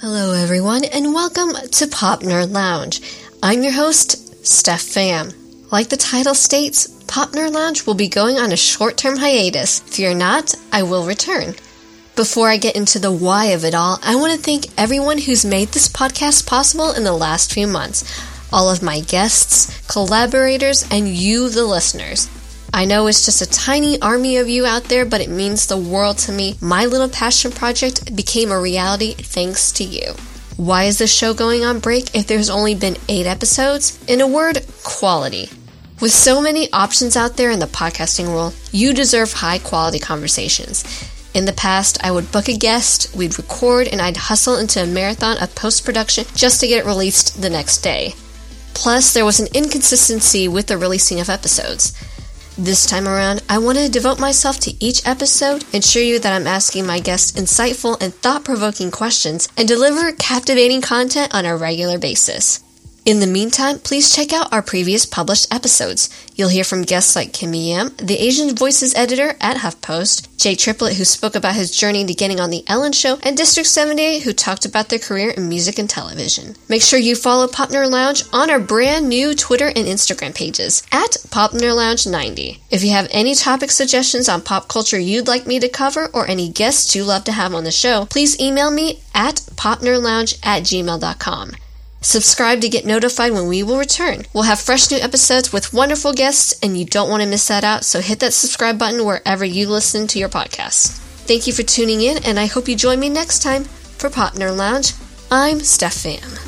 Hello, everyone, and welcome to Pop Nerd Lounge. I'm your host, Steph Pham. Like the title states, Pop Nerd Lounge will be going on a short term hiatus. Fear not, I will return. Before I get into the why of it all, I want to thank everyone who's made this podcast possible in the last few months. All of my guests, collaborators, and you, the listeners. I know it's just a tiny army of you out there, but it means the world to me. My little passion project became a reality thanks to you. Why is this show going on break if there's only been eight episodes? In a word, quality. With so many options out there in the podcasting world, you deserve high quality conversations. In the past, I would book a guest, we'd record, and I'd hustle into a marathon of post production just to get it released the next day. Plus, there was an inconsistency with the releasing of episodes. This time around, I want to devote myself to each episode, ensure you that I'm asking my guests insightful and thought provoking questions, and deliver captivating content on a regular basis. In the meantime, please check out our previous published episodes. You'll hear from guests like Kimmy Yam, the Asian Voices editor at HuffPost, Jay Triplett, who spoke about his journey to getting on The Ellen Show, and District 78, who talked about their career in music and television. Make sure you follow Pop Nerd Lounge on our brand new Twitter and Instagram pages at Pop Nerd Lounge 90. If you have any topic suggestions on pop culture you'd like me to cover or any guests you'd love to have on the show, please email me at popnerdlounge at gmail.com. Subscribe to get notified when we will return. We'll have fresh new episodes with wonderful guests, and you don't want to miss that out, so hit that subscribe button wherever you listen to your podcast. Thank you for tuning in, and I hope you join me next time for Pop Nerd Lounge. I'm Steph Pham.